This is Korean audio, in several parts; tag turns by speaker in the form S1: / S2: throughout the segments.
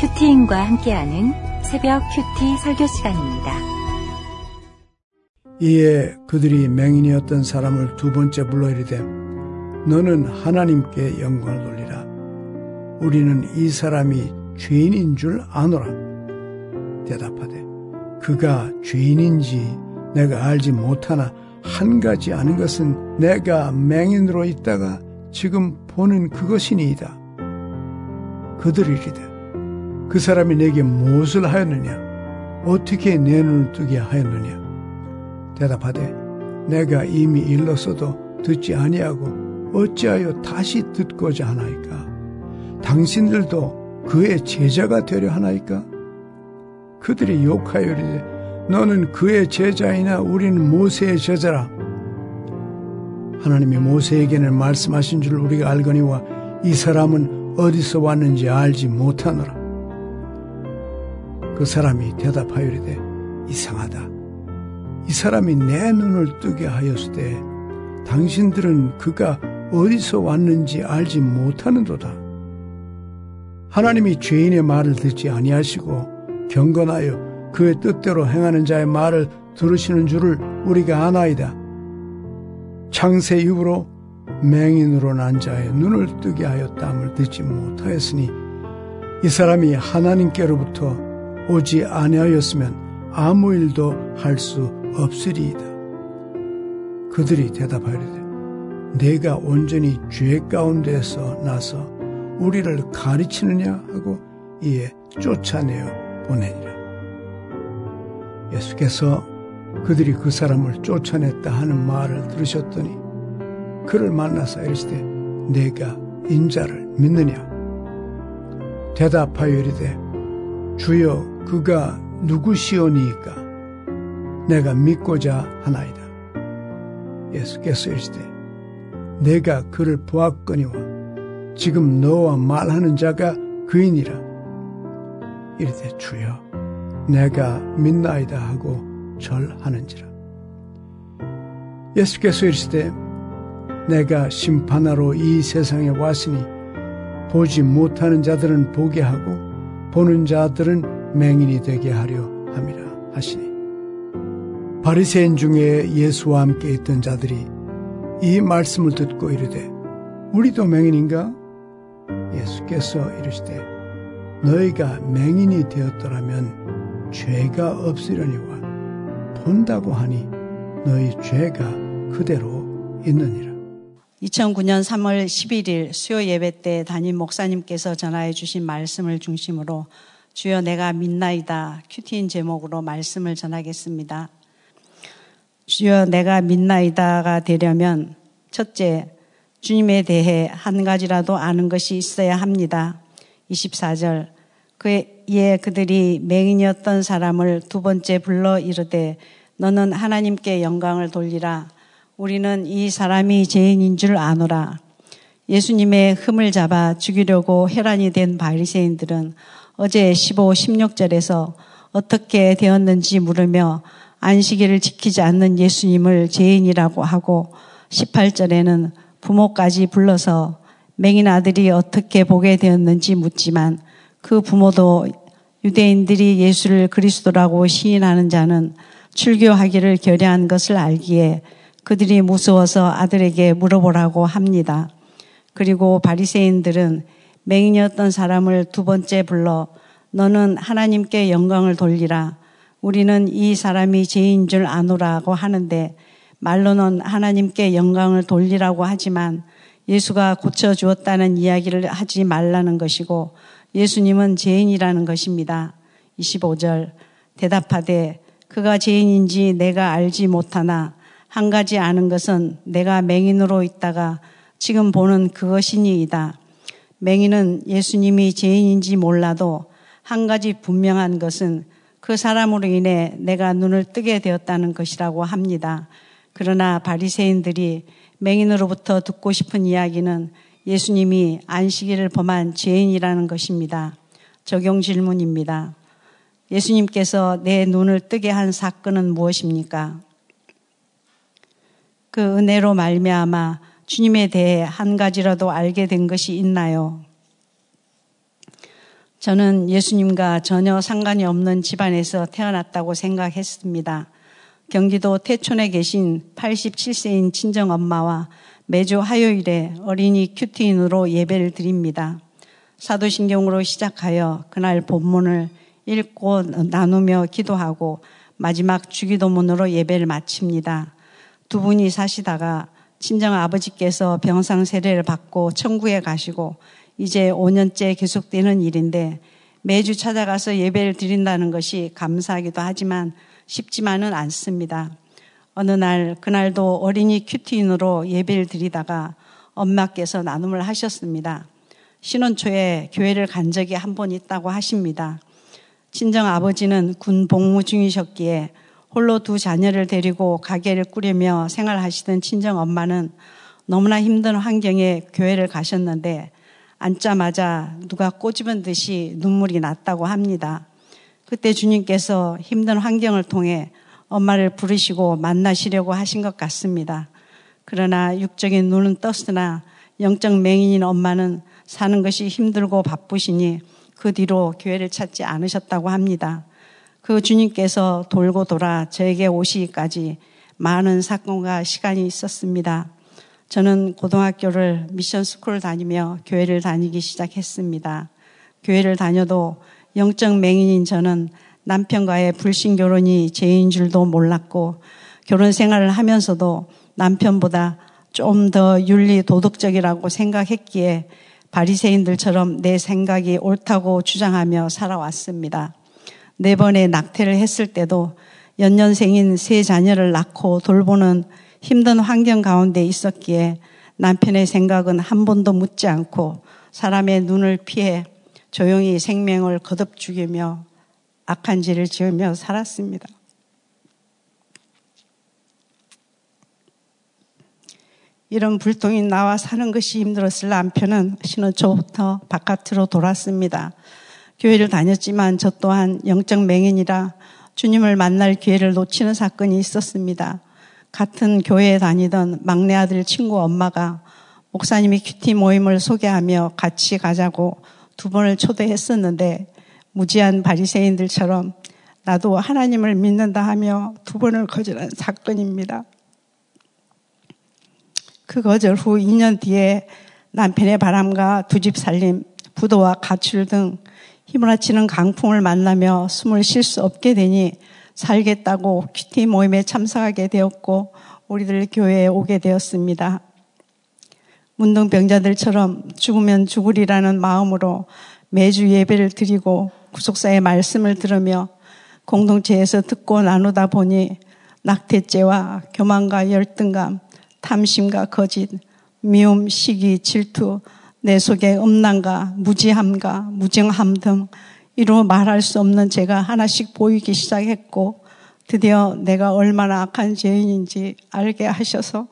S1: 큐티인과 함께하는 새벽 큐티 설교 시간입니다.
S2: 이에 그들이 맹인이었던 사람을 두 번째 불러 이르되 너는 하나님께 영광을 돌리라. 우리는 이 사람이 죄인인 줄 아노라. 대답하되 그가 죄인인지 내가 알지 못하나 한 가지 아는 것은 내가 맹인으로 있다가 지금 보는 그것이니이다. 그들이 이르되 그 사람이 내게 무엇을 하였느냐? 어떻게 내 눈을 뜨게 하였느냐? 대답하되 내가 이미 일렀어도 듣지 아니하고 어찌하여 다시 듣고자 하나이까? 당신들도 그의 제자가 되려 하나이까? 그들이 욕하여 이르되 너는 그의 제자이나 우리는 모세의 제자라. 하나님이 모세에게는 말씀하신 줄 우리가 알거니와 이 사람은 어디서 왔는지 알지 못하노라. 그 사람이 대답하여 이르되 이상하다. 이 사람이 내 눈을 뜨게 하였으되 당신들은 그가 어디서 왔는지 알지 못하는도다. 하나님이 죄인의 말을 듣지 아니하시고 경건하여 그의 뜻대로 행하는 자의 말을 들으시는 줄을 우리가 아나이다. 창세 이후로 맹인으로 난 자의 눈을 뜨게 하였다함을 듣지 못하였으니 이 사람이 하나님께로부터 오지 아니하였으면 아무 일도 할 수 없으리이다. 그들이 대답하려되 내가 온전히 죄 가운데서 나서 우리를 가르치느냐 하고 이에 쫓아내어 보내니라. 예수께서 그들이 그 사람을 쫓아냈다 하는 말을 들으셨더니 그를 만나서 이르시되 내가 인자를 믿느냐 대답하여 이르되 주여 그가 누구시오니이까? 내가 믿고자 하나이다. 예수께서 이르시되 내가 그를 보았거니와 지금 너와 말하는 자가 그이니라. 이르되 주여 내가 믿나이다 하고 절하는지라. 예수께서 이르시되 내가 심판하러 이 세상에 왔으니 보지 못하는 자들은 보게 하고 보는 자들은 맹인이 되게 하려 함이라 하시니 바리새인 중에 예수와 함께 있던 자들이 이 말씀을 듣고 이르되 우리도 맹인인가? 예수께서 이르시되 너희가 맹인이 되었더라면 죄가 없으려니와 본다고 하니 너희 죄가 그대로 있느니라.
S3: 2009년 3월 11일 수요 예배 때 담임 목사님께서 전하해 주신 말씀을 중심으로 주여 내가 mid나이다 큐티인 제목으로 말씀을 전하겠습니다. 주여 내가 mid나이다가 되려면 첫째 주님에 대해 한 가지라도 아는 것이 있어야 합니다. 24절 그에 그들이 맹인이었던 사람을 두 번째 불러 이르되 너는 하나님께 영광을 돌리라. 우리는 이 사람이 죄인인 줄 아노라. 예수님의 흠을 잡아 죽이려고 혈안이 된 바리새인들은 어제 15, 16절에서 어떻게 되었는지 물으며 안식일을 지키지 않는 예수님을 죄인이라고 하고 18절에는 부모까지 불러서 맹인 아들이 어떻게 보게 되었는지 묻지만 그 부모도 유대인들이 예수를 그리스도라고 시인하는 자는 출교하기를 결의한 것을 알기에 그들이 무서워서 아들에게 물어보라고 합니다. 그리고 바리새인들은 맹인이었던 사람을 두 번째 불러 너는 하나님께 영광을 돌리라. 우리는 이 사람이 죄인 줄 아노라고 하는데 말로는 하나님께 영광을 돌리라고 하지만 예수가 고쳐주었다는 이야기를 하지 말라는 것이고 예수님은 죄인이라는 것입니다. 25절 대답하되 그가 죄인인지 내가 알지 못하나 한 가지 아는 것은 내가 맹인으로 있다가 지금 보는 그것이니이다. 맹인은 예수님이 죄인인지 몰라도 한 가지 분명한 것은 그 사람으로 인해 내가 눈을 뜨게 되었다는 것이라고 합니다. 그러나 바리새인들이 맹인으로부터 듣고 싶은 이야기는 예수님이 안식일을 범한 죄인이라는 것입니다. 적용 질문입니다. 예수님께서 내 눈을 뜨게 한 사건은 무엇입니까? 그 은혜로 말미암아 주님에 대해 한 가지라도 알게 된 것이 있나요? 저는 예수님과 전혀 상관이 없는 집안에서 태어났다고 생각했습니다. 경기도 태촌에 계신 87세인 친정 엄마와 매주 화요일에 어린이 큐티인으로 예배를 드립니다. 사도신경으로 시작하여 그날 본문을 읽고 나누며 기도하고 마지막 주기도문으로 예배를 마칩니다. 두 분이 사시다가 친정 아버지께서 병상 세례를 받고 천국에 가시고 이제 5년째 계속되는 일인데 매주 찾아가서 예배를 드린다는 것이 감사하기도 하지만 쉽지만은 않습니다. 어느 날 그날도 어린이 큐티인으로 예배를 드리다가 엄마께서 나눔을 하셨습니다. 신혼 초에 교회를 간 적이 한 번 있다고 하십니다. 친정 아버지는 군 복무 중이셨기에 홀로 두 자녀를 데리고 가게를 꾸리며 생활하시던 친정 엄마는 너무나 힘든 환경에 교회를 가셨는데 앉자마자 누가 꼬집은 듯이 눈물이 났다고 합니다. 그때 주님께서 힘든 환경을 통해 엄마를 부르시고 만나시려고 하신 것 같습니다. 그러나 육적인 눈은 떴으나 영적 맹인인 엄마는 사는 것이 힘들고 바쁘시니 그 뒤로 교회를 찾지 않으셨다고 합니다. 그 주님께서 돌고 돌아 저에게 오시기까지 많은 사건과 시간이 있었습니다. 저는 고등학교를 미션 스쿨을 다니며 교회를 다니기 시작했습니다. 교회를 다녀도 영적 맹인인 저는 남편과의 불신 결혼이 죄인 줄도 몰랐고 결혼 생활을 하면서도 남편보다 좀 더 윤리 도덕적이라고 생각했기에 바리새인들처럼 내 생각이 옳다고 주장하며 살아왔습니다. 네 번의 낙태를 했을 때도 연년생인 세 자녀를 낳고 돌보는 힘든 환경 가운데 있었기에 남편의 생각은 한 번도 묻지 않고 사람의 눈을 피해 조용히 생명을 거듭 죽이며 악한 죄를 지으며 살았습니다. 이런 불통이 나와 사는 것이 힘들었을 남편은 신혼 초부터 바깥으로 돌았습니다. 교회를 다녔지만 저 또한 영적 맹인이라 주님을 만날 기회를 놓치는 사건이 있었습니다. 같은 교회에 다니던 막내 아들 친구 엄마가 목사님이 큐티 모임을 소개하며 같이 가자고 두 번을 초대했었는데 무지한 바리새인들처럼 나도 하나님을 믿는다 하며 두 번을 거절한 사건입니다. 그 거절 후 2년 뒤에 남편의 바람과 두 집 살림, 부도와 가출 등 휘몰아치는 강풍을 만나며 숨을 쉴 수 없게 되니 살겠다고 큐티 모임에 참석하게 되었고 우리들 교회에 오게 되었습니다. 문둥병자들처럼 죽으면 죽으리라는 마음으로 매주 예배를 드리고 구속사의 말씀을 들으며 공동체에서 듣고 나누다 보니 낙태죄와 교만과 열등감, 탐심과 거짓, 미움, 시기, 질투, 내 속에 음란과 무지함과 무정함 등 이루 말할 수 없는 죄가 하나씩 보이기 시작했고 드디어 내가 얼마나 악한 죄인인지 알게 하셔서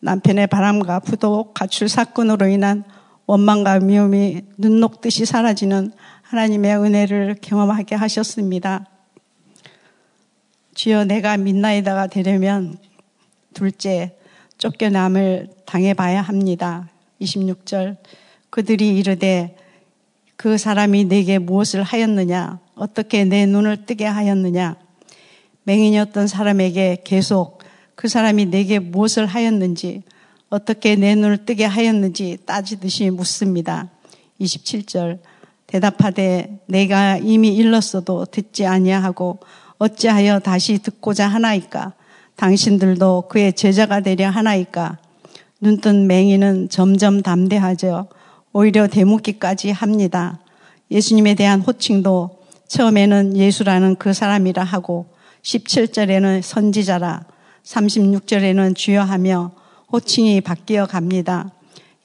S3: 남편의 바람과 부도 가출 사건으로 인한 원망과 미움이 눈 녹듯이 사라지는 하나님의 은혜를 경험하게 하셨습니다. 주여 내가 mid나이다가 되려면 둘째 쫓겨남을 당해봐야 합니다. 26절 그들이 이르되 그 사람이 내게 무엇을 하였느냐? 어떻게 내 눈을 뜨게 하였느냐? 맹인이었던 사람에게 계속 그 사람이 내게 무엇을 하였는지 어떻게 내 눈을 뜨게 하였는지 따지듯이 묻습니다. 27절 대답하되 내가 이미 일렀어도 듣지 아니하고 어찌하여 다시 듣고자 하나이까? 당신들도 그의 제자가 되려 하나이까 눈뜬 맹인은 점점 담대하죠. 오히려 대묻기까지 합니다. 예수님에 대한 호칭도 처음에는 예수라는 그 사람이라 하고 17절에는 선지자라 36절에는 주여하며 호칭이 바뀌어 갑니다.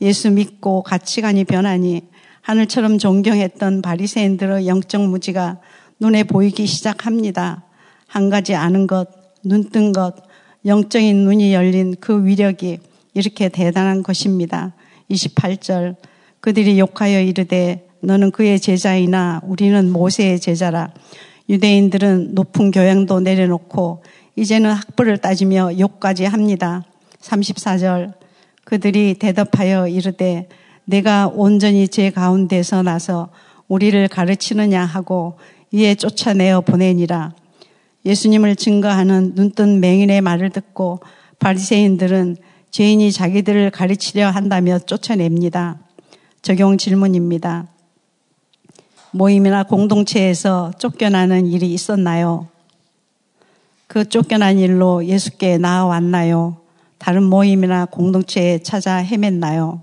S3: 예수 믿고 가치관이 변하니 하늘처럼 존경했던 바리새인들의 영적 무지가 눈에 보이기 시작합니다. 한 가지 아는 것, 눈 뜬 것, 영적인 눈이 열린 그 위력이 이렇게 대단한 것입니다. 28절 그들이 욕하여 이르되 너는 그의 제자이나 우리는 모세의 제자라. 유대인들은 높은 교양도 내려놓고 이제는 학벌을 따지며 욕까지 합니다. 34절 그들이 대답하여 이르되 내가 온전히 제 가운데서 나서 우리를 가르치느냐 하고 이에 쫓아내어 보내니라. 예수님을 증거하는 눈뜬 맹인의 말을 듣고 바리새인들은 죄인이 자기들을 가르치려 한다며 쫓아냅니다. 적용 질문입니다. 모임이나 공동체에서 쫓겨나는 일이 있었나요? 그 쫓겨난 일로 예수께 나아왔나요? 다른 모임이나 공동체에 찾아 헤맸나요?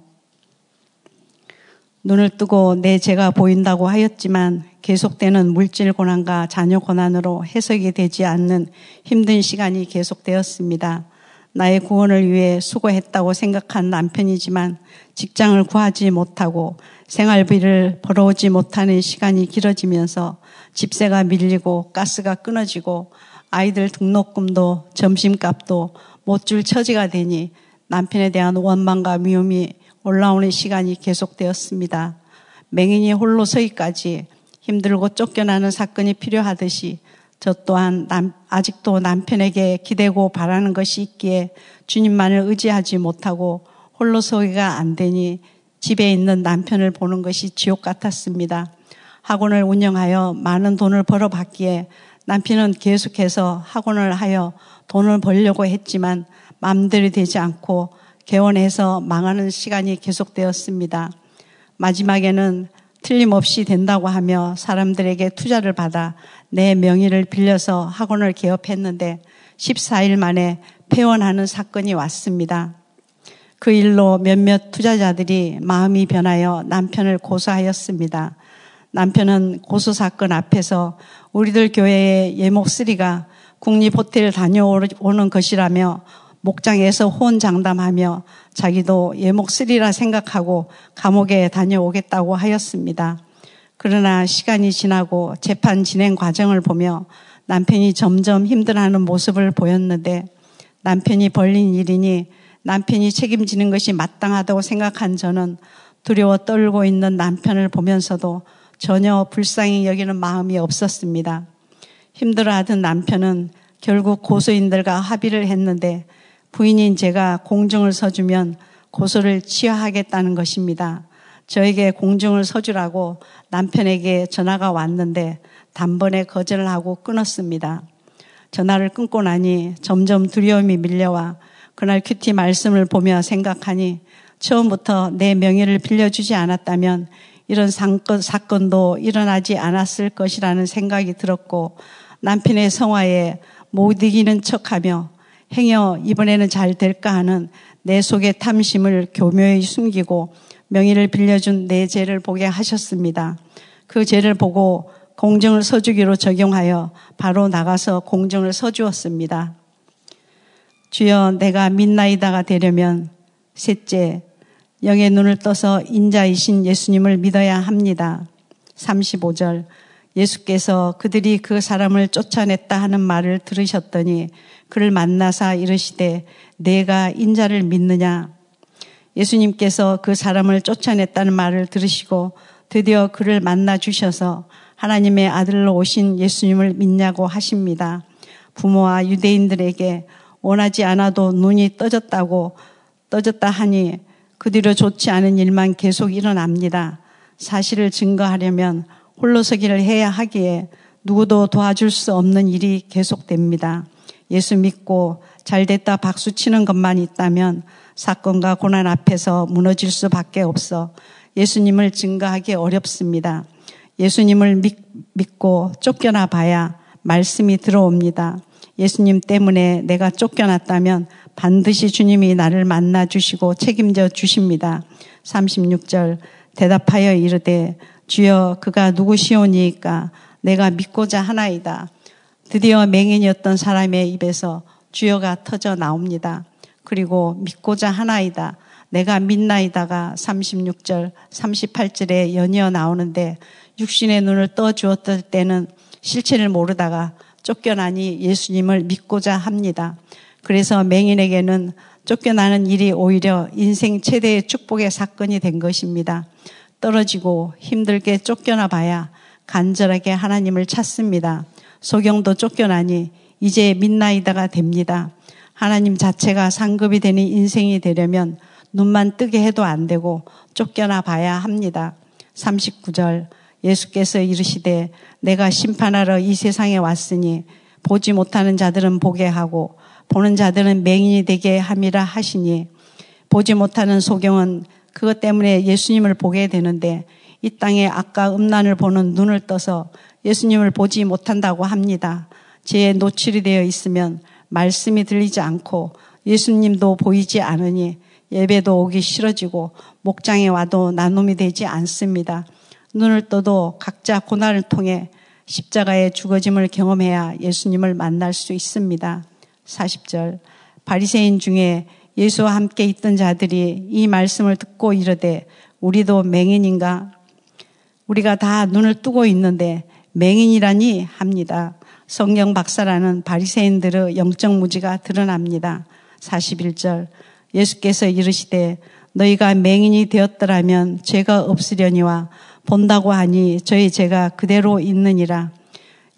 S3: 눈을 뜨고 내 죄가 보인다고 하였지만 계속되는 물질 고난과 자녀 고난으로 해석이 되지 않는 힘든 시간이 계속되었습니다. 나의 구원을 위해 수고했다고 생각한 남편이지만 직장을 구하지 못하고 생활비를 벌어오지 못하는 시간이 길어지면서 집세가 밀리고 가스가 끊어지고 아이들 등록금도 점심값도 못 줄 처지가 되니 남편에 대한 원망과 미움이 올라오는 시간이 계속되었습니다. 맹인이 홀로 서기까지 힘들고 쫓겨나는 사건이 필요하듯이 저 또한 남, 아직도 남편에게 기대고 바라는 것이 있기에 주님만을 의지하지 못하고 홀로 서기가 안 되니 집에 있는 남편을 보는 것이 지옥 같았습니다. 학원을 운영하여 많은 돈을 벌어봤기에 남편은 계속해서 학원을 하여 돈을 벌려고 했지만 마음대로 되지 않고 개원해서 망하는 시간이 계속되었습니다. 마지막에는 틀림없이 된다고 하며 사람들에게 투자를 받아 내 명의를 빌려서 학원을 개업했는데 14일 만에 폐원하는 사건이 왔습니다. 그 일로 몇몇 투자자들이 마음이 변하여 남편을 고소하였습니다. 남편은 고소 사건 앞에서 우리들 교회의 예목쓰리가 국립 호텔 다녀오는 것이라며 목장에서 호언장담하며 자기도 예목쓰리라 생각하고 감옥에 다녀오겠다고 하였습니다. 그러나 시간이 지나고 재판 진행 과정을 보며 남편이 점점 힘들어하는 모습을 보였는데 남편이 벌린 일이니 남편이 책임지는 것이 마땅하다고 생각한 저는 두려워 떨고 있는 남편을 보면서도 전혀 불쌍히 여기는 마음이 없었습니다. 힘들어하던 남편은 결국 고소인들과 합의를 했는데 부인인 제가 공증을 서주면 고소를 취하하겠다는 것입니다. 저에게 공증을 서주라고 남편에게 전화가 왔는데 단번에 거절을 하고 끊었습니다. 전화를 끊고 나니 점점 두려움이 밀려와 그날 큐티 말씀을 보며 생각하니 처음부터 내 명예를 빌려주지 않았다면 이런 사건, 사건도 일어나지 않았을 것이라는 생각이 들었고 남편의 성화에 못 이기는 척하며 행여 이번에는 잘 될까 하는 내 속의 탐심을 교묘히 숨기고 명의를 빌려준 내 죄를 보게 하셨습니다. 그 죄를 보고 공정을 서주기로 적용하여 바로 나가서 공정을 서주었습니다. 주여 내가 mid나이다가 되려면 셋째 영의 눈을 떠서 인자이신 예수님을 믿어야 합니다. 35절 예수께서 그들이 그 사람을 쫓아냈다 하는 말을 들으셨더니 그를 만나사 이르시되 내가 인자를 믿느냐 예수님께서 그 사람을 쫓아냈다는 말을 들으시고 드디어 그를 만나 주셔서 하나님의 아들로 오신 예수님을 믿냐고 하십니다. 부모와 유대인들에게 원하지 않아도 눈이 떠졌다고 떠졌다 하니 그 뒤로 좋지 않은 일만 계속 일어납니다. 사실을 증거하려면 홀로서기를 해야 하기에 누구도 도와줄 수 없는 일이 계속됩니다. 예수 믿고 잘 됐다 박수 치는 것만 있다면 사건과 고난 앞에서 무너질 수밖에 없어 예수님을 증거하기 어렵습니다. 예수님을 믿, 믿고 쫓겨나 봐야 말씀이 들어옵니다. 예수님 때문에 내가 쫓겨났다면 반드시 주님이 나를 만나 주시고 책임져 주십니다. 36절 대답하여 이르되 주여 그가 누구시오니까 내가 믿고자 하나이다. 드디어 맹인이었던 사람의 입에서 주여가 터져 나옵니다. 그리고 믿고자 하나이다. 내가 믿나이다가 36절, 38절에 연이어 나오는데 육신의 눈을 떠 주었을 때는 실체를 모르다가 쫓겨나니 예수님을 믿고자 합니다. 그래서 맹인에게는 쫓겨나는 일이 오히려 인생 최대의 축복의 사건이 된 것입니다. 떨어지고 힘들게 쫓겨나 봐야 간절하게 하나님을 찾습니다. 소경도 쫓겨나니 이제 mid나이다가 됩니다. 하나님 자체가 상급이 되는 인생이 되려면 눈만 뜨게 해도 안 되고 쫓겨나 봐야 합니다. 39절 예수께서 이르시되 내가 심판하러 이 세상에 왔으니 보지 못하는 자들은 보게 하고 보는 자들은 맹인이 되게 함이라 하시니 보지 못하는 소경은 그것 때문에 예수님을 보게 되는데 이 땅에 아까 음란을 보는 눈을 떠서 예수님을 보지 못한다고 합니다. 죄에 노출이 되어 있으면 말씀이 들리지 않고 예수님도 보이지 않으니 예배도 오기 싫어지고 목장에 와도 나눔이 되지 않습니다. 눈을 떠도 각자 고난을 통해 십자가의 죽어짐을 경험해야 예수님을 만날 수 있습니다. 40절 바리새인 중에 예수와 함께 있던 자들이 이 말씀을 듣고 이르되 우리도 맹인인가 우리가 다 눈을 뜨고 있는데 맹인이라니 합니다. 성경 박사라는 바리새인들의 영적 무지가 드러납니다. 41절 예수께서 이르시되 너희가 맹인이 되었더라면 죄가 없으려니와 본다고 하니 저희 죄가 그대로 있느니라.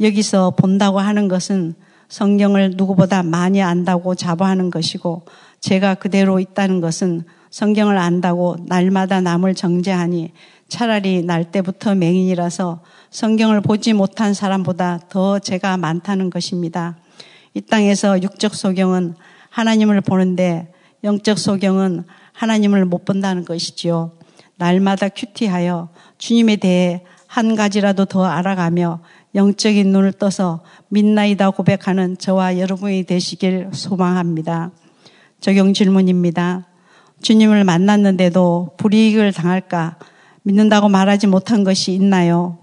S3: 여기서 본다고 하는 것은 성경을 누구보다 많이 안다고 자부하는 것이고 제가 그대로 있다는 것은 성경을 안다고 날마다 남을 정죄하니 차라리 날 때부터 맹인이라서 성경을 보지 못한 사람보다 더 죄가 많다는 것입니다. 이 땅에서 육적 소경은 하나님을 보는데 영적 소경은 하나님을 못 본다는 것이지요. 날마다 큐티하여 주님에 대해 한 가지라도 더 알아가며 영적인 눈을 떠서 민나이다 고백하는 저와 여러분이 되시길 소망합니다. 적용 질문입니다. 주님을 만났는데도 불이익을 당할까 믿는다고 말하지 못한 것이 있나요?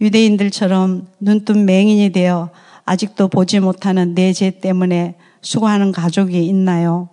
S3: 유대인들처럼 눈뜬 맹인이 되어 아직도 보지 못하는 내 죄 때문에 수고하는 가족이 있나요?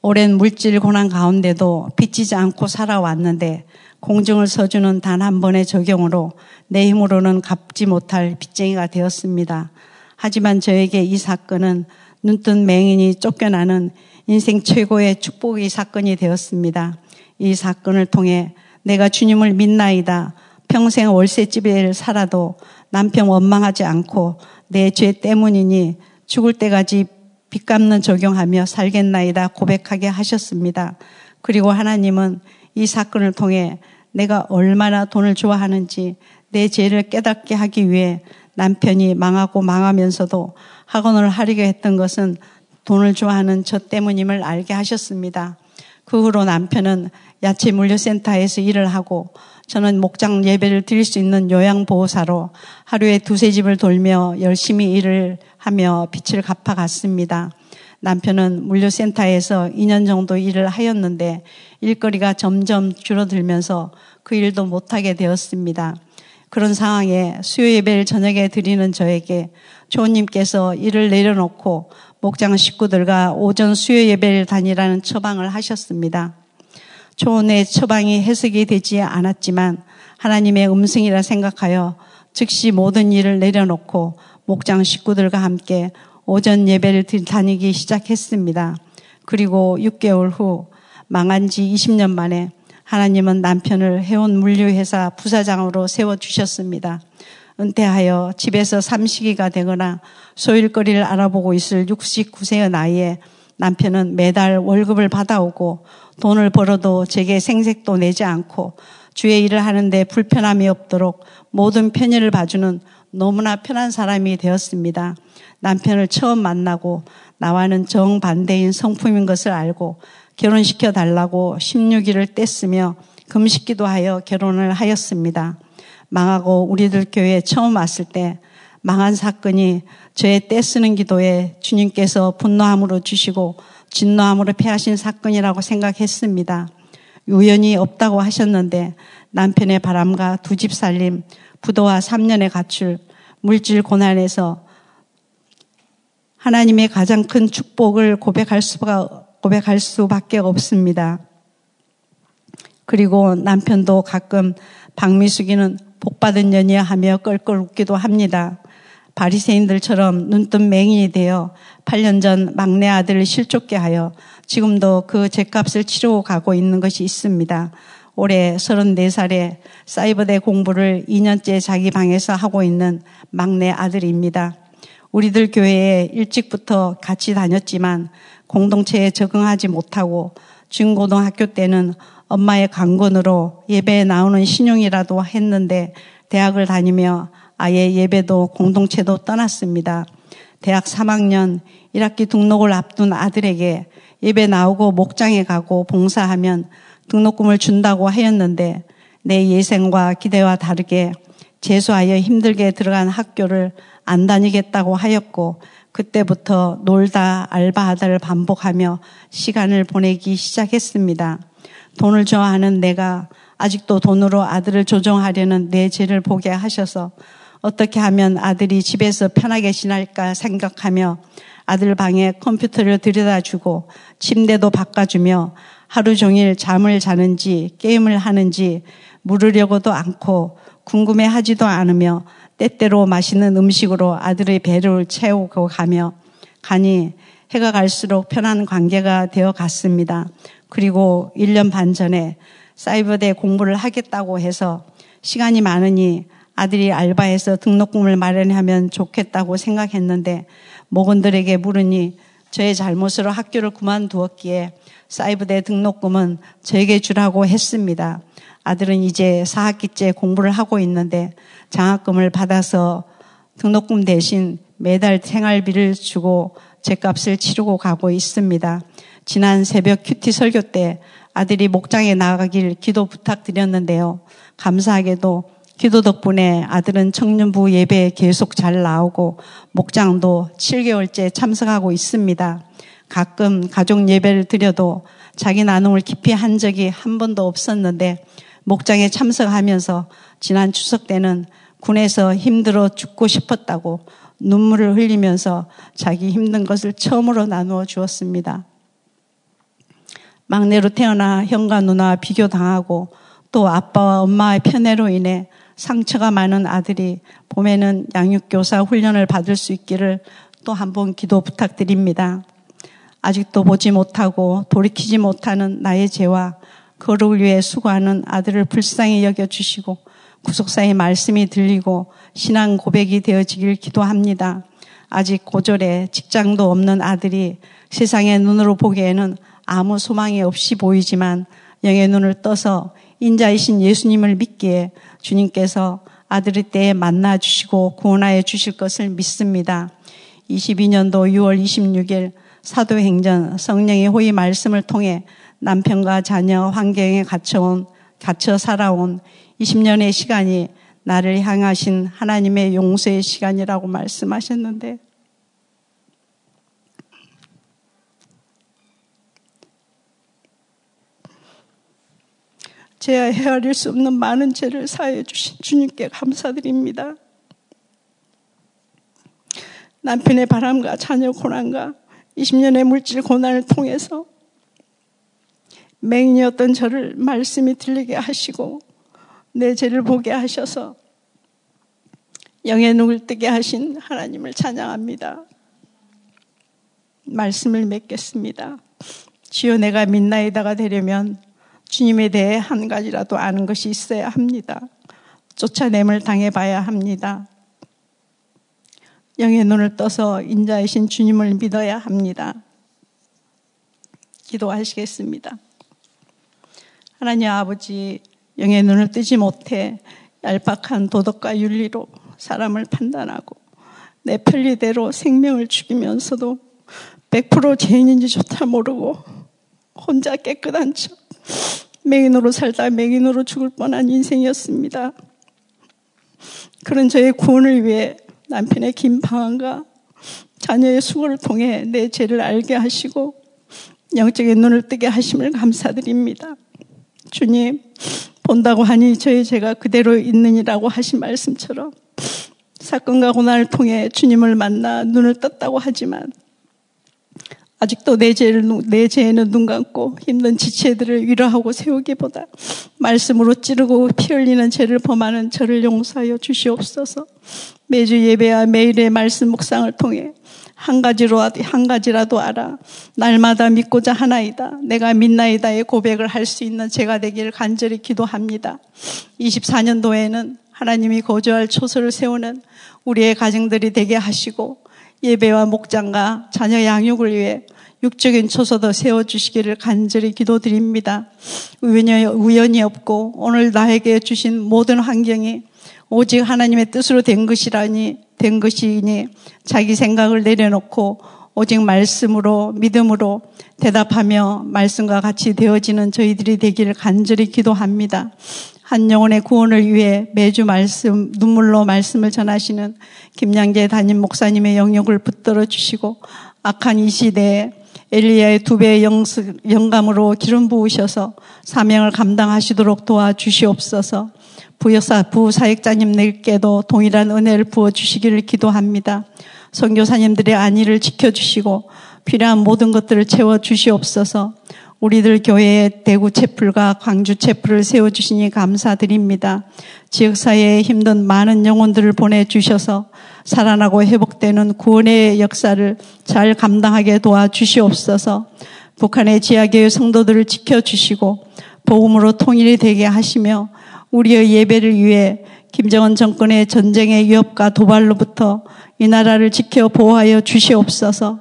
S3: 오랜 물질 고난 가운데도 빚지지 않고 살아왔는데 공증을 서주는 단 한 번의 적용으로 내 힘으로는 갚지 못할 빚쟁이가 되었습니다. 하지만 저에게 이 사건은 눈뜬 맹인이 쫓겨나는 인생 최고의 축복의 사건이 되었습니다. 이 사건을 통해 내가 주님을 믿나이다. 평생 월세집에 살아도 남편 원망하지 않고 내 죄 때문이니 죽을 때까지 빚 갚는 적용하며 살겠나이다 고백하게 하셨습니다. 그리고 하나님은 이 사건을 통해 내가 얼마나 돈을 좋아하는지 내 죄를 깨닫게 하기 위해 남편이 망하고 망하면서도 학원을 하려고 했던 것은 돈을 좋아하는 저 때문임을 알게 하셨습니다. 그 후로 남편은 야채 물류센터에서 일을 하고 저는 목장 예배를 드릴 수 있는 요양보호사로 하루에 두세 집을 돌며 열심히 일을 하며 빚을 갚아갔습니다. 남편은 물류센터에서 2년 정도 일을 하였는데 일거리가 점점 줄어들면서 그 일도 못하게 되었습니다. 그런 상황에 수요 예배를 저녁에 드리는 저에게 조원님께서 일을 내려놓고 목장 식구들과 오전 수요 예배를 다니라는 처방을 하셨습니다. 초원의 처방이 해석이 되지 않았지만 하나님의 음성이라 생각하여 즉시 모든 일을 내려놓고 목장 식구들과 함께 오전 예배를 다니기 시작했습니다. 그리고 6개월 후 망한 지 20년 만에 하나님은 남편을 해온 물류회사 부사장으로 세워주셨습니다. 은퇴하여 집에서 삼식이가 되거나 소일거리를 알아보고 있을 69세의 나이에 남편은 매달 월급을 받아오고 돈을 벌어도 제게 생색도 내지 않고 주의 일을 하는데 불편함이 없도록 모든 편의를 봐주는 너무나 편한 사람이 되었습니다. 남편을 처음 만나고 나와는 정반대인 성품인 것을 알고 결혼시켜 달라고 16일을 뗐으며 금식기도 하여 결혼을 하였습니다. 망하고 우리들 교회에 처음 왔을 때 망한 사건이 저의 떼쓰는 기도에 주님께서 분노함으로 주시고 진노함으로 패하신 사건이라고 생각했습니다. 우연히 없다고 하셨는데 남편의 바람과 두 집 살림, 부도와 3년의 가출, 물질 고난에서 하나님의 가장 큰 축복을 고백할 수가, 고백할 수밖에 없습니다. 그리고 남편도 가끔 박미숙이는 복받은 년이야 하며 껄껄 웃기도 합니다. 바리새인들처럼 눈뜬 맹인이 되어 8년 전 막내 아들을 실족게 하여 지금도 그 죄값을 치르고 가고 있는 것이 있습니다. 올해 34살에 사이버대 공부를 2년째 자기 방에서 하고 있는 막내 아들입니다. 우리들 교회에 일찍부터 같이 다녔지만 공동체에 적응하지 못하고 중고등학교 때는 엄마의 강권으로 예배에 나오는 신용이라도 했는데 대학을 다니며 아예 예배도 공동체도 떠났습니다. 대학 3학년 1학기 등록을 앞둔 아들에게 예배 나오고 목장에 가고 봉사하면 등록금을 준다고 하였는데 내 예생과 기대와 다르게 재수하여 힘들게 들어간 학교를 안 다니겠다고 하였고 그때부터 놀다 알바하다를 반복하며 시간을 보내기 시작했습니다. 돈을 좋아하는 내가 아직도 돈으로 아들을 조종하려는 내 죄를 보게 하셔서 어떻게 하면 아들이 집에서 편하게 지낼까 생각하며 아들 방에 컴퓨터를 들여다 주고 침대도 바꿔주며 하루 종일 잠을 자는지 게임을 하는지 물으려고도 않고 궁금해 하지도 않으며 때때로 맛있는 음식으로 아들의 배를 채우고 가며 가니 해가 갈수록 편한 관계가 되어 갔습니다. 그리고 1년 반 전에 사이버대 공부를 하겠다고 해서 시간이 많으니 아들이 알바해서 등록금을 마련하면 좋겠다고 생각했는데 목원들에게 물으니 저의 잘못으로 학교를 그만두었기에 사이버대 등록금은 저에게 주라고 했습니다. 아들은 이제 4학기째 공부를 하고 있는데 장학금을 받아서 등록금 대신 매달 생활비를 주고 제 값을 치르고 가고 있습니다. 지난 새벽 큐티 설교 때 아들이 목장에 나가길 기도 부탁드렸는데요. 감사하게도 기도 덕분에 아들은 청년부 예배에 계속 잘 나오고 목장도 7개월째 참석하고 있습니다. 가끔 가족 예배를 드려도 자기 나눔을 깊이 한 적이 한 번도 없었는데 목장에 참석하면서 지난 추석 때는 군에서 힘들어 죽고 싶었다고 눈물을 흘리면서 자기 힘든 것을 처음으로 나누어 주었습니다. 막내로 태어나 형과 누나와 비교당하고 또 아빠와 엄마의 편애로 인해 상처가 많은 아들이 봄에는 양육교사 훈련을 받을 수 있기를 또 한 번 기도 부탁드립니다. 아직도 보지 못하고 돌이키지 못하는 나의 죄와 그를 위해 수고하는 아들을 불쌍히 여겨주시고 구속사의 말씀이 들리고 신앙 고백이 되어지길 기도합니다. 아직 고졸에 직장도 없는 아들이 세상의 눈으로 보기에는 아무 소망이 없이 보이지만 영의 눈을 떠서 인자이신 예수님을 믿기에 주님께서 아들의 때에 만나 주시고 구원하여 주실 것을 믿습니다. 22년도 6월 26일 사도행전 성령의 호의 말씀을 통해 남편과 자녀 환경에 갇혀온 갇혀 살아온 20년의 시간이 나를 향하신 하나님의 용서의 시간이라고 말씀하셨는데 제야 헤아릴 수 없는 많은 죄를 사해 주신 주님께 감사드립니다. 남편의 바람과 자녀 고난과 20년의 물질 고난을 통해서 맹인이었던 저를 말씀이 들리게 하시고 내 죄를 보게 하셔서 영의 눈을 뜨게 하신 하나님을 찬양합니다. 말씀을 맺겠습니다. 주여 내가 민나이다가 되려면 주님에 대해 한 가지라도 아는 것이 있어야 합니다. 쫓아냄을 당해봐야 합니다. 영의 눈을 떠서 인자이신 주님을 믿어야 합니다. 기도하시겠습니다. 하나님 아버지, 영의 눈을 뜨지 못해 얄팍한 도덕과 윤리로 사람을 판단하고 내 편리대로 생명을 죽이면서도 100% 죄인인지조차 모르고 혼자 깨끗한 척 맹인으로 살다 맹인으로 죽을 뻔한 인생이었습니다. 그런 저의 구원을 위해 남편의 긴 방황과 자녀의 수고를 통해 내 죄를 알게 하시고 영적인 눈을 뜨게 하심을 감사드립니다. 주님, 본다고 하니 저희 죄가 그대로 있느니라고 하신 말씀처럼 사건과 고난을 통해 주님을 만나 눈을 떴다고 하지만 아직도 내 죄를, 내 죄에는 눈 감고 힘든 지체들을 위로하고 세우기보다 말씀으로 찌르고 피 흘리는 죄를 범하는 저를 용서하여 주시옵소서. 매주 예배와 매일의 말씀 묵상을 통해 한 가지로 한 가지라도 알아 날마다 믿고자 하나이다. 내가 믿나이다의 고백을 할 수 있는 제가 되기를 간절히 기도합니다. 24년도에는 하나님이 거주할 초소를 세우는 우리의 가정들이 되게 하시고 예배와 목장과 자녀 양육을 위해 육적인 초소도 세워주시기를 간절히 기도드립니다. 우연이, 없고 오늘 나에게 주신 모든 환경이 오직 하나님의 뜻으로 된 것이라니, 된 것이니 자기 생각을 내려놓고 오직 말씀으로, 믿음으로 대답하며 말씀과 같이 되어지는 저희들이 되기를 간절히 기도합니다. 한 영혼의 구원을 위해 매주 말씀, 눈물로 말씀을 전하시는 김양재 담임 목사님의 영역을 붙들어 주시고 악한 이 시대에 엘리야의 두 배의 영감으로 기름 부으셔서 사명을 감당하시도록 도와주시옵소서. 부여사 부사역자님들께도 동일한 은혜를 부어 주시기를 기도합니다. 선교사님들의 안위를 지켜 주시고 필요한 모든 것들을 채워 주시옵소서. 우리들 교회에 대구 채플과 광주 채플을 세워주시니 감사드립니다. 지역사회에 힘든 많은 영혼들을 보내주셔서 살아나고 회복되는 구원의 역사를 잘 감당하게 도와주시옵소서 북한의 지하교회 성도들을 지켜주시고 복음으로 통일이 되게 하시며 우리의 예배를 위해 김정은 정권의 전쟁의 위협과 도발로부터 이 나라를 지켜 보호하여 주시옵소서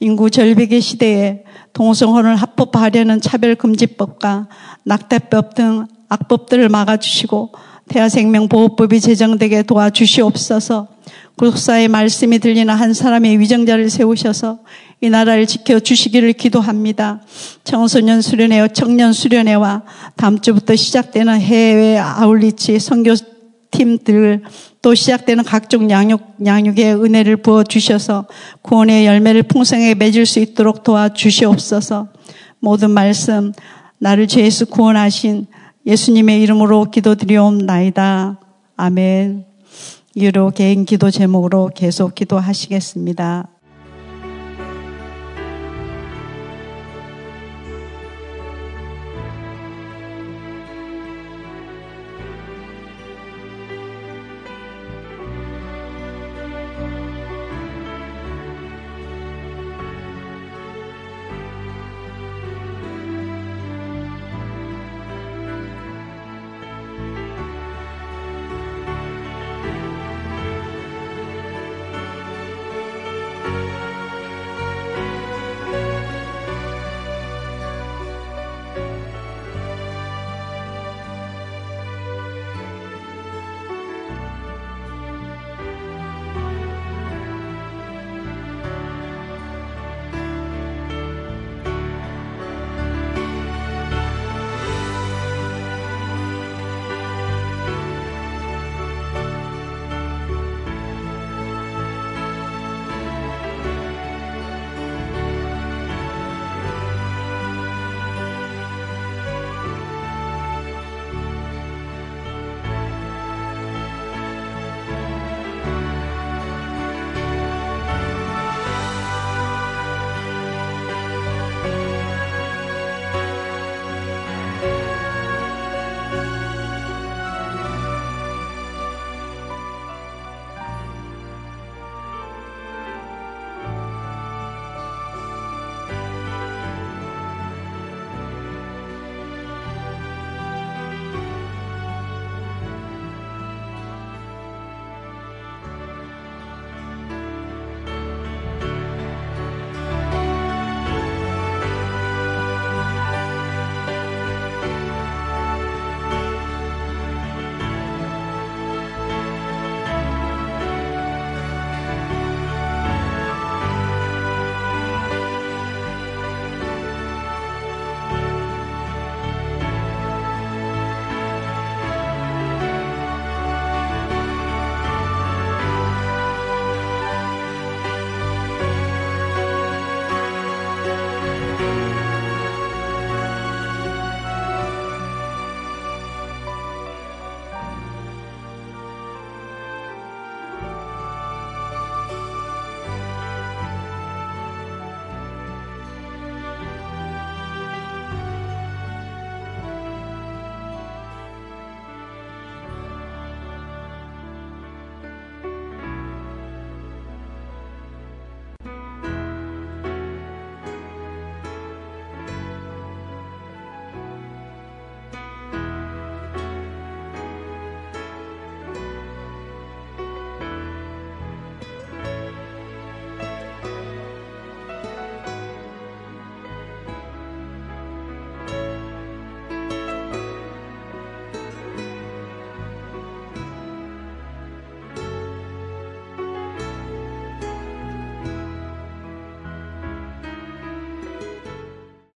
S3: 인구 절벽의 시대에 동성혼을 합법화하려는 차별금지법과 낙태법 등 악법들을 막아주시고 대하생명보호법이 제정되게 도와주시옵소서 구속사의 말씀이 들리는 한 사람의 위정자를 세우셔서 이 나라를 지켜주시기를 기도합니다. 청소년 수련회, 청년 수련회와 다음 주부터 시작되는 해외 아울리치 선교 팀들 또 시작되는 각종 양육, 양육의 은혜를 부어 주셔서 구원의 열매를 풍성하게 맺을 수 있도록 도와주시옵소서 모든 말씀, 나를 죄에서 구원하신 예수님의 이름으로 기도드리옵나이다. 아멘. 이후로 개인 기도 제목으로 계속 기도하시겠습니다.